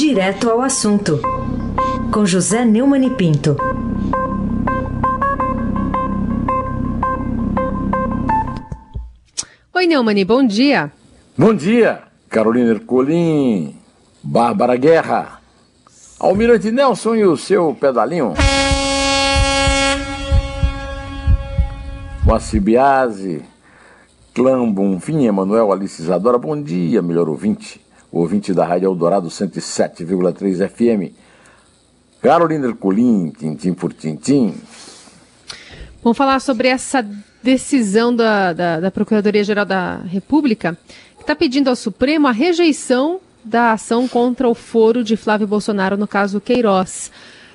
Direto ao assunto, com José Neumann e Pinto. Oi, Neumani, bom dia. Bom dia, Carolina Ercolim, Bárbara Guerra, Almirante Nelson e o seu pedalinho. Moacir Biasi, Clã Bonfim, Emanuel Alice Isadora, bom dia, melhor ouvinte, ouvinte da Rádio Eldorado 107,3 FM. Carolina Ercolim, tintim por tintim. Vamos falar sobre essa decisão da, da, da Procuradoria-Geral da República, que está pedindo ao Supremo a rejeição da ação contra o foro de Flávio Bolsonaro no caso Queiroz.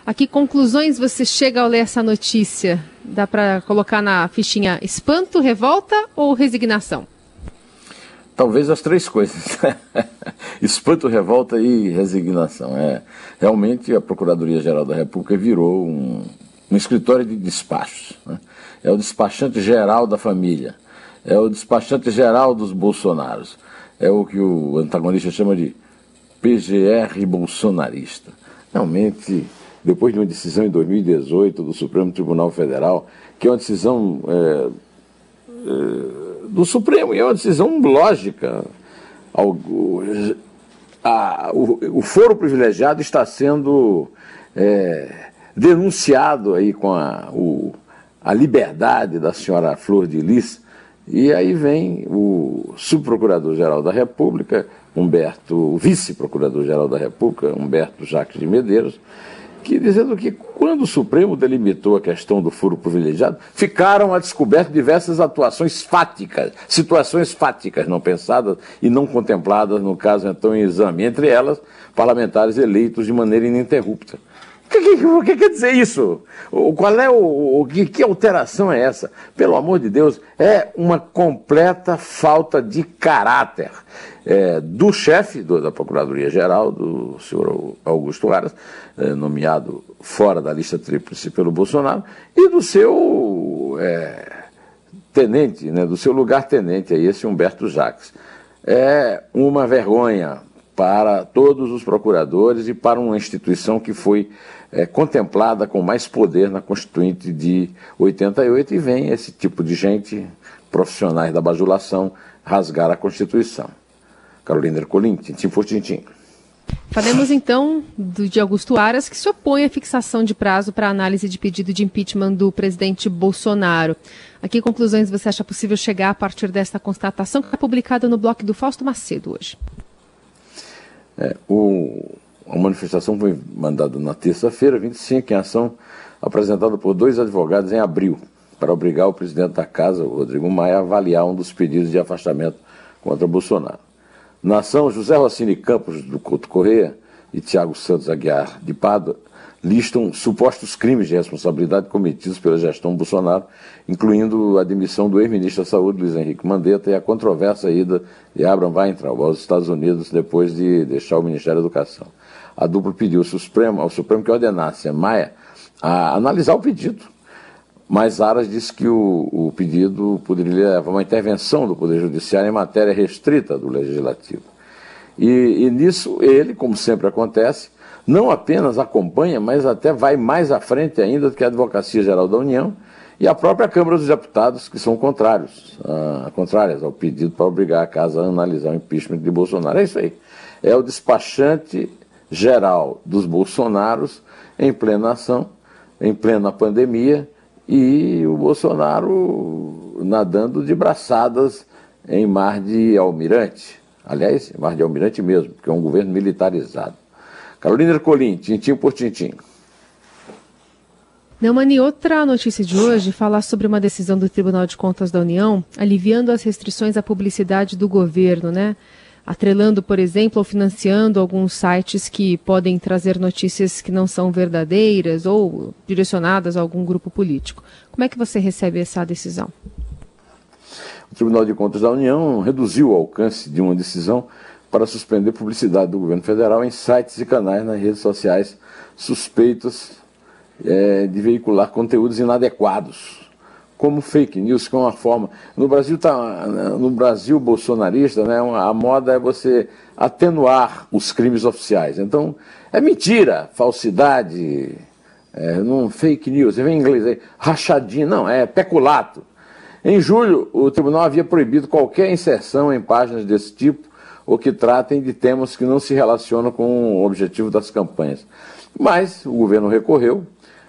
A que conclusões você chega ao ler essa notícia? Dá para colocar na fichinha espanto, revolta ou resignação? Talvez as três coisas: espanto, revolta e resignação. É, realmente a Procuradoria-Geral da República virou um, um escritório de despachos. Né? É o despachante geral da família, é o despachante geral dos bolsonaros, é o que o antagonista chama de PGR bolsonarista. Realmente, depois de uma decisão em 2018 do Supremo Tribunal Federal, que é uma decisão é, do Supremo, e é uma decisão lógica. a, o, o, foro privilegiado está sendo é, denunciado aí com a, o, a liberdade da senhora Flor de Lis, e aí vem o subprocurador-geral da República, Humberto, o vice-procurador-geral da República, Humberto Jacques de Medeiros, que dizendo que quando o Supremo delimitou a questão do furo privilegiado, ficaram a descoberto diversas atuações fáticas, situações fáticas não pensadas e não contempladas no caso então em exame, entre elas parlamentares eleitos de maneira ininterrupta. O que, o que, quer dizer isso? O, qual é o, o que, que, alteração é essa? Pelo amor de Deus, é uma completa falta de caráter é, do chefe da Procuradoria-Geral, do senhor Augusto Aras, é, nomeado fora da lista tríplice pelo Bolsonaro, e do seu é, tenente, né, do seu lugar-tenente, esse Humberto Jacques. É uma vergonha para todos os procuradores e para uma instituição que foi é, contemplada com mais poder na Constituinte de 88 e vem esse tipo de gente, profissionais da bajulação, rasgar a Constituição. Carolina Ercolim, tintim por tintim. Falemos então do, de Augusto Aras, que se opõe à fixação de prazo para análise de pedido de impeachment do presidente Bolsonaro. A que conclusões você acha possível chegar a partir desta constatação que é publicada no blog do Fausto Macedo hoje? É, o, a manifestação foi mandada na terça-feira, 25, em ação apresentada por dois advogados em abril, para obrigar o presidente da casa, Rodrigo Maia, a avaliar um dos pedidos de afastamento contra Bolsonaro. Na ação, José Rossini Campos, do Couto Correia, e Tiago Santos Aguiar, de Pádua, listam supostos crimes de responsabilidade cometidos pela gestão Bolsonaro, incluindo a demissão do ex-ministro da Saúde, Luiz Henrique Mandetta, e a controversa ida de Abraham Weintraub aos Estados Unidos depois de deixar o Ministério da Educação. A dupla pediu ao Supremo, ao Supremo que ordenasse a Maia a analisar o pedido, mas Aras disse que o, o pedido poderia levar uma intervenção do Poder Judiciário em matéria restrita do Legislativo. E, e nisso ele, como sempre acontece, não apenas acompanha, mas até vai mais à frente ainda do que a Advocacia Geral da União e a própria Câmara dos Deputados, que são contrários, uh, contrárias ao pedido para obrigar a Casa a analisar o impeachment de Bolsonaro. É isso aí. É o despachante geral dos Bolsonaros em plena ação, em plena pandemia, e o Bolsonaro nadando de braçadas em mar de almirante. Aliás, mar de almirante mesmo, porque é um governo militarizado. Carolina Ercolim, tintim por tintim. Neumani, outra notícia de hoje fala sobre uma decisão do Tribunal de Contas da União aliviando as restrições à publicidade do governo, né? Atrelando, por exemplo, ou financiando alguns sites que podem trazer notícias que não são verdadeiras ou direcionadas a algum grupo político. Como é que você recebe essa decisão? O Tribunal de Contas da União reduziu o alcance de uma decisão para suspender publicidade do governo federal em sites e canais nas redes sociais suspeitos é, de veicular conteúdos inadequados, como fake news, que é uma forma. No Brasil, tá, no Brasil bolsonarista, né, a moda é você atenuar os crimes oficiais. Então, é mentira, falsidade, é, não fake news, vem em inglês aí, rachadinha, não, é peculato. Em julho, o tribunal havia proibido qualquer inserção em páginas desse tipo ou que tratem de temas que não se relacionam com o objetivo das campanhas. Mas o governo recorreu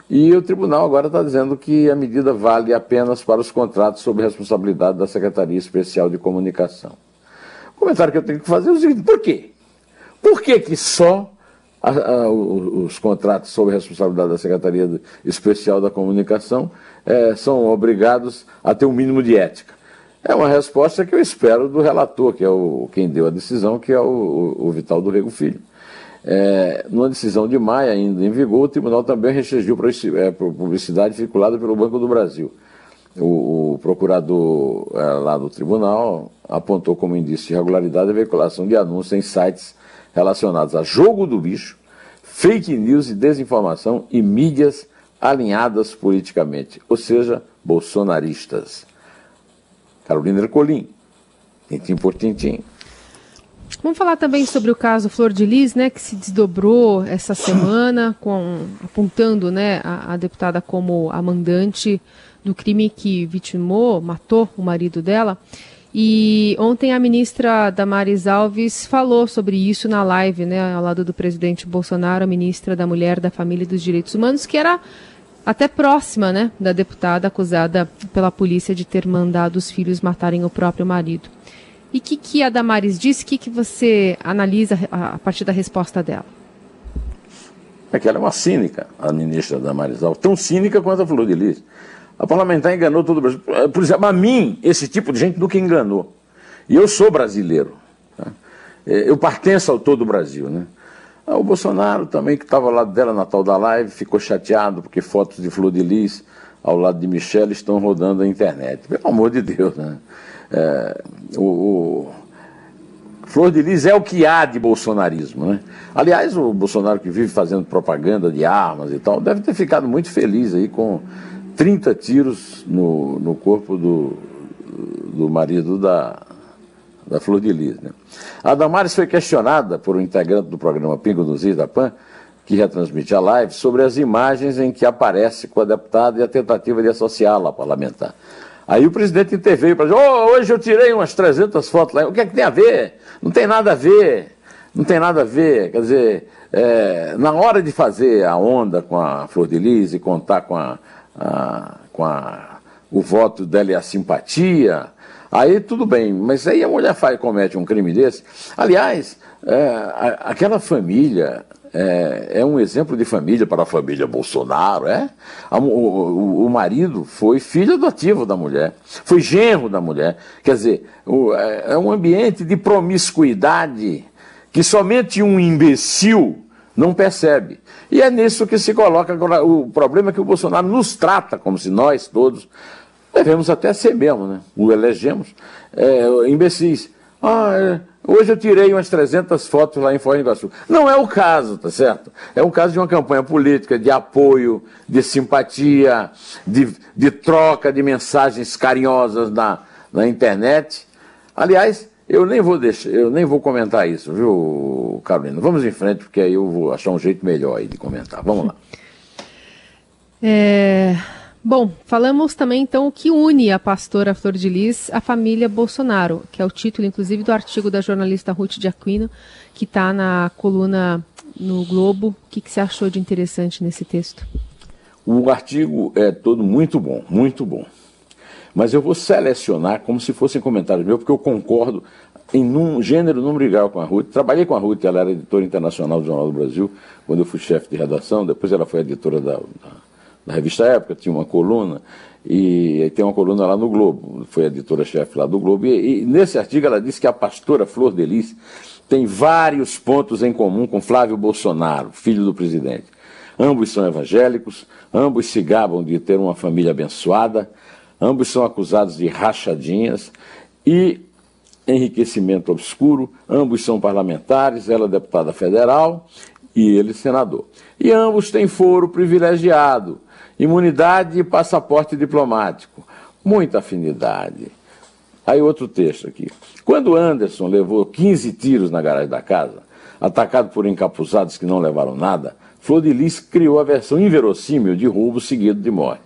e o tribunal agora está dizendo que a medida vale apenas para os contratos sob responsabilidade da Secretaria Especial de Comunicação. O comentário que eu tenho que fazer é o seguinte: por quê? Por que, que só a, a, os contratos sob responsabilidade da Secretaria Especial da Comunicação é, são obrigados a ter um mínimo de ética? É uma resposta que eu espero do relator, que é o, quem deu a decisão, que é o, o Vital do Rego Filho. É, numa decisão de maio, ainda em vigor, o tribunal também restringiu é, publicidade vinculada pelo Banco do Brasil. O, o procurador é, lá do tribunal apontou como indício de irregularidade a veiculação de anúncios em sites relacionados a jogo do bicho, fake news e desinformação e mídias alinhadas politicamente, ou seja, bolsonaristas. Carolina Ercolim, tintim por tintim. Vamos falar também sobre o caso Flor de Lis, né, que se desdobrou essa semana, com, apontando né, a, a deputada como a mandante do crime que vitimou, matou o marido dela. E ontem a ministra Damares Alves falou sobre isso na live, né, ao lado do presidente Bolsonaro, a ministra da Mulher, da Família e dos Direitos Humanos, que era até próxima, né, da deputada acusada pela polícia de ter mandado os filhos matarem o próprio marido. E o que, que a Damares disse? O que, que você analisa a, partir da resposta dela? É que ela é uma cínica, a ministra Damares Alves, tão cínica quanto a Flor de Lis. A parlamentar enganou todo o Brasil. Por exemplo, a mim, esse tipo de gente nunca enganou. E eu sou brasileiro. Tá? É, eu pertenço ao todo o Brasil, né? Ah, o Bolsonaro também, que estava ao lado dela na tal da live, ficou chateado porque fotos de Flor de Lis ao lado de Michelle estão rodando na internet. Pelo amor de Deus, né? É, o, o, Flor de Lis é o que há de bolsonarismo, né? Aliás, o Bolsonaro que vive fazendo propaganda de armas e tal, deve ter ficado muito feliz aí com 30 tiros no, no corpo do, do marido da, da Flor de Lis. Né? A Damares foi questionada por um integrante do programa Pingo dos Is da PAN, que retransmite a live, sobre as imagens em que aparece com a deputada e a tentativa de associá-la à parlamentar. Aí o presidente interveio para dizer: oh, hoje eu tirei umas 300 fotos lá. O que é que tem a ver? Não tem nada a ver. Não tem nada a ver. Quer dizer, é, na hora de fazer a onda com a Flor de Lis e contar com, a, a com a, o voto dela e a simpatia, Aí tudo bem, mas aí a mulher faz, comete um crime desse. Aliás, é, a, aquela família é, é, um exemplo de família para a família Bolsonaro, é? o, o, o, marido foi filho adotivo da mulher, foi genro da mulher. Quer dizer, o, é, é um ambiente de promiscuidade que somente um imbecil não percebe. E é nisso que se coloca o problema que o Bolsonaro nos trata como se nós todos devemos até ser mesmo, né? O elegemos, é, imbecis. Ah, é, hoje eu tirei umas 300 fotos lá em Foz do Iguaçu. Não é o caso, tá certo? É um caso de uma campanha política, de apoio, de simpatia, de, de troca de mensagens carinhosas na, na internet. Aliás, eu nem vou deixar, eu nem vou comentar isso, viu, Carolina? Vamos em frente, porque aí eu vou achar um jeito melhor aí de comentar. Vamos lá. É... Bom, falamos também então o que une a pastora Flor de Lis à família Bolsonaro, que é o título, inclusive, do artigo da jornalista Ruth de Aquino, que está na coluna no Globo. O que, que você achou de interessante nesse texto? O artigo é todo muito bom, muito bom. Mas eu vou selecionar como se fossem comentários meus, porque eu concordo em um gênero, número igual com a Ruth. Trabalhei com a Ruth, ela era editora internacional do Jornal do Brasil, quando eu fui chefe de redação, depois ela foi editora da, da na revista Época, tinha uma coluna, e, tem uma coluna lá no Globo, foi editora-chefe lá do Globo, e, e, nesse artigo ela disse que a pastora Flor Delis tem vários pontos em comum com Flávio Bolsonaro, filho do presidente. Ambos são evangélicos, ambos se gabam de ter uma família abençoada, ambos são acusados de rachadinhas e enriquecimento obscuro, ambos são parlamentares, ela é deputada federal e ele senador. E ambos têm foro privilegiado, imunidade e passaporte diplomático. muita afinidade. Aí outro texto aqui. Quando Anderson levou 15 tiros na garagem da casa, atacado por encapuzados que não levaram nada, Flor de Lis criou a versão inverossímil de roubo seguido de morte.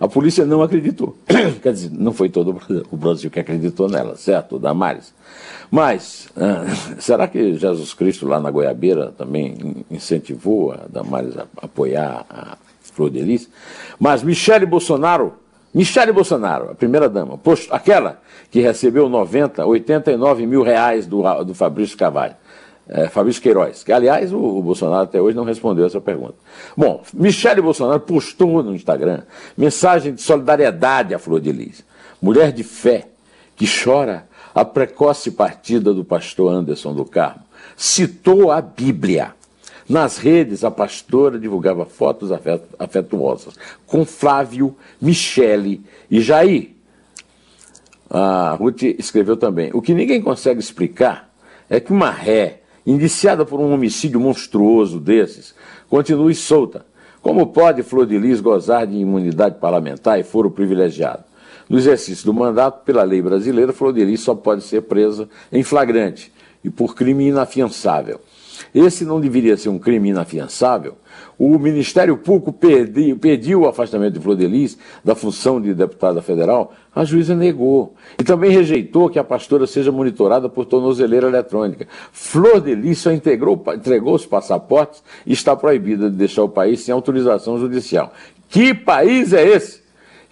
A polícia não acreditou. Quer dizer, não foi todo o Brasil que acreditou nela, certo, Damares? Mas, ah, será que Jesus Cristo lá na Goiabeira também incentivou a Damares a apoiar a Flor de Lis? Mas Michele Bolsonaro, Michele Bolsonaro, a primeira-dama, aquela que recebeu 90, 89 mil reais do, do Fabrício Cavalho, é, Fabrício Queiroz, que aliás o, o, Bolsonaro até hoje não respondeu essa pergunta. Bom, Michele Bolsonaro postou no Instagram mensagem de solidariedade à Flor de Lis, mulher de fé, que chora a precoce partida do pastor Anderson do Carmo. Citou a Bíblia. Nas redes, a pastora divulgava fotos afetuosas com Flávio, Michele e Jair. A Ruth escreveu também: O que ninguém consegue explicar é que uma ré indiciada por um homicídio monstruoso desses, continue solta. Como pode Flor de Lis gozar de imunidade parlamentar e foro privilegiado? No exercício do mandato, pela lei brasileira, Flor de Lis só pode ser presa em flagrante e por crime inafiançável. Esse não deveria ser um crime inafiançável. O Ministério Público pediu, pediu o afastamento de Flor de Lis da função de deputada federal, a juíza negou. E também rejeitou que a pastora seja monitorada por tornozeleira eletrônica. Flor de Lis só integrou, entregou os passaportes e está proibida de deixar o país sem autorização judicial. Que país é esse?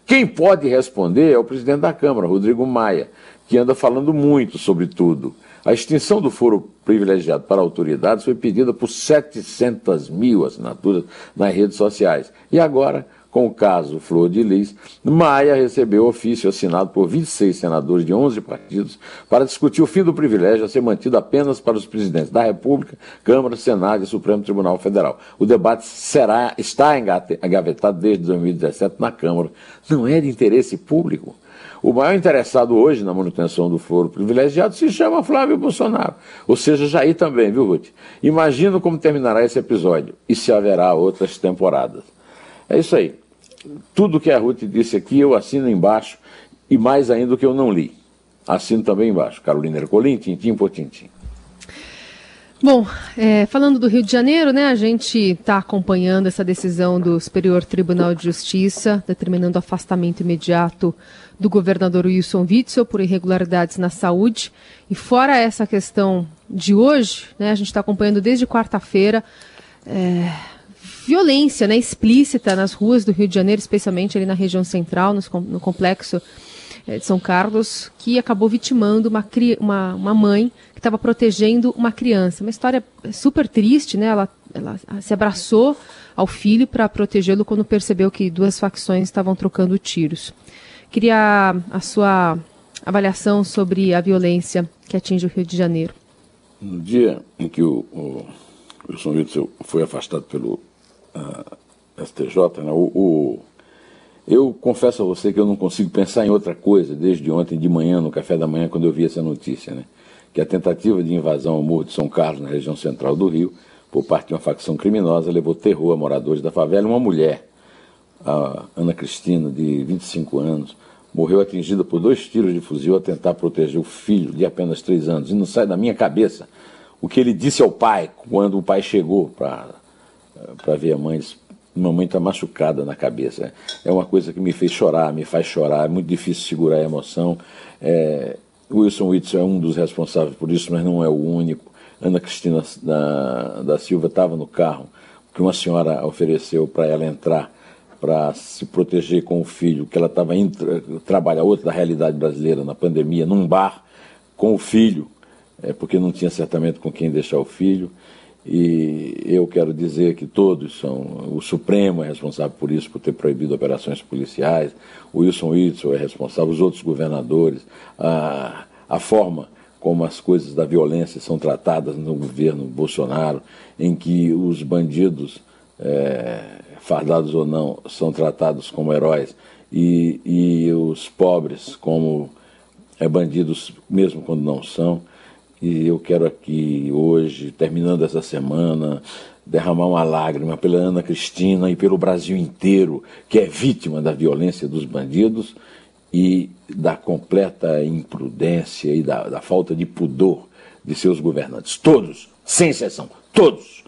Quem pode responder é o presidente da Câmara, Rodrigo Maia, que anda falando muito sobre tudo. A extinção do foro privilegiado para autoridades foi pedida por 700 mil assinaturas nas redes sociais. E agora, com o caso Flor de Lis, Maia recebeu ofício assinado por 26 senadores de 11 partidos para discutir o fim do privilégio a ser mantido apenas para os presidentes da República, Câmara, Senado e Supremo Tribunal Federal. O debate será, está engavetado desde 2017 na Câmara. Não é de interesse público. O maior interessado hoje na manutenção do foro privilegiado se chama Flávio Bolsonaro. Ou seja, Jair também, viu, Ruth? Imagino como terminará esse episódio e se haverá outras temporadas. É isso aí. Tudo que a Ruth disse aqui eu assino embaixo e mais ainda o que eu não li. Assino também embaixo. Carolina Ercolim, tintim por tintim. Bom, é, falando do Rio de Janeiro, né, a gente está acompanhando essa decisão do Superior Tribunal de Justiça, determinando o afastamento imediato do governador Wilson Witzel por irregularidades na saúde. E fora essa questão de hoje, né, a gente está acompanhando desde quarta-feira é, violência né, explícita nas ruas do Rio de Janeiro, especialmente ali na região central, no, no complexo de São Carlos, que acabou vitimando uma, uma, uma mãe que estava protegendo uma criança. Uma história super triste, né? Ela, ela se abraçou ao filho para protegê-lo quando percebeu que duas facções estavam trocando tiros. Queria a sua avaliação sobre a violência que atinge o Rio de Janeiro. No dia em que o, o Wilson Witzel foi afastado pelo uh, ah, STJ, né, o, o eu confesso a você que eu não consigo pensar em outra coisa desde ontem de manhã, no café da manhã, quando eu vi essa notícia, né? Que a tentativa de invasão ao Morro de São Carlos, na região central do Rio, por parte de uma facção criminosa, levou terror a moradores da favela. Uma mulher, a Ana Cristina, de 25 anos, morreu atingida por dois tiros de fuzil a tentar proteger o filho de apenas três anos. E não sai da minha cabeça o que ele disse ao pai quando o pai chegou para ver a mãe mamãe está machucada na cabeça. É uma coisa que me fez chorar, me faz chorar, é muito difícil segurar a emoção. É, Wilson Witzel é um dos responsáveis por isso, mas não é o único. Ana Cristina da, da Silva estava no carro, que uma senhora ofereceu para ela entrar para se proteger com o filho, que ela estava indo trabalhar outra realidade brasileira na pandemia, num bar com o filho, é, porque não tinha certamente com quem deixar o filho. E eu quero dizer que todos são. O Supremo é responsável por isso, por ter proibido operações policiais. O Wilson Witzel é responsável, os outros governadores. A, a forma como as coisas da violência são tratadas no governo Bolsonaro, em que os bandidos, é, fardados ou não, são tratados como heróis e, e os pobres como é, bandidos, mesmo quando não são. E eu quero aqui, hoje, terminando essa semana, derramar uma lágrima pela Ana Cristina e pelo Brasil inteiro, que é vítima da violência dos bandidos, e da completa imprudência e da, da falta de pudor de seus governantes. Todos, sem exceção, todos.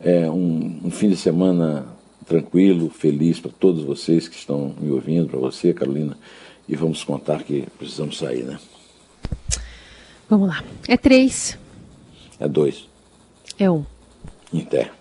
É um, um fim de semana tranquilo, feliz para todos vocês que estão me ouvindo, para você, Carolina, e vamos contar que precisamos sair, né? Vamos lá. É três. É dois. É um. Terra.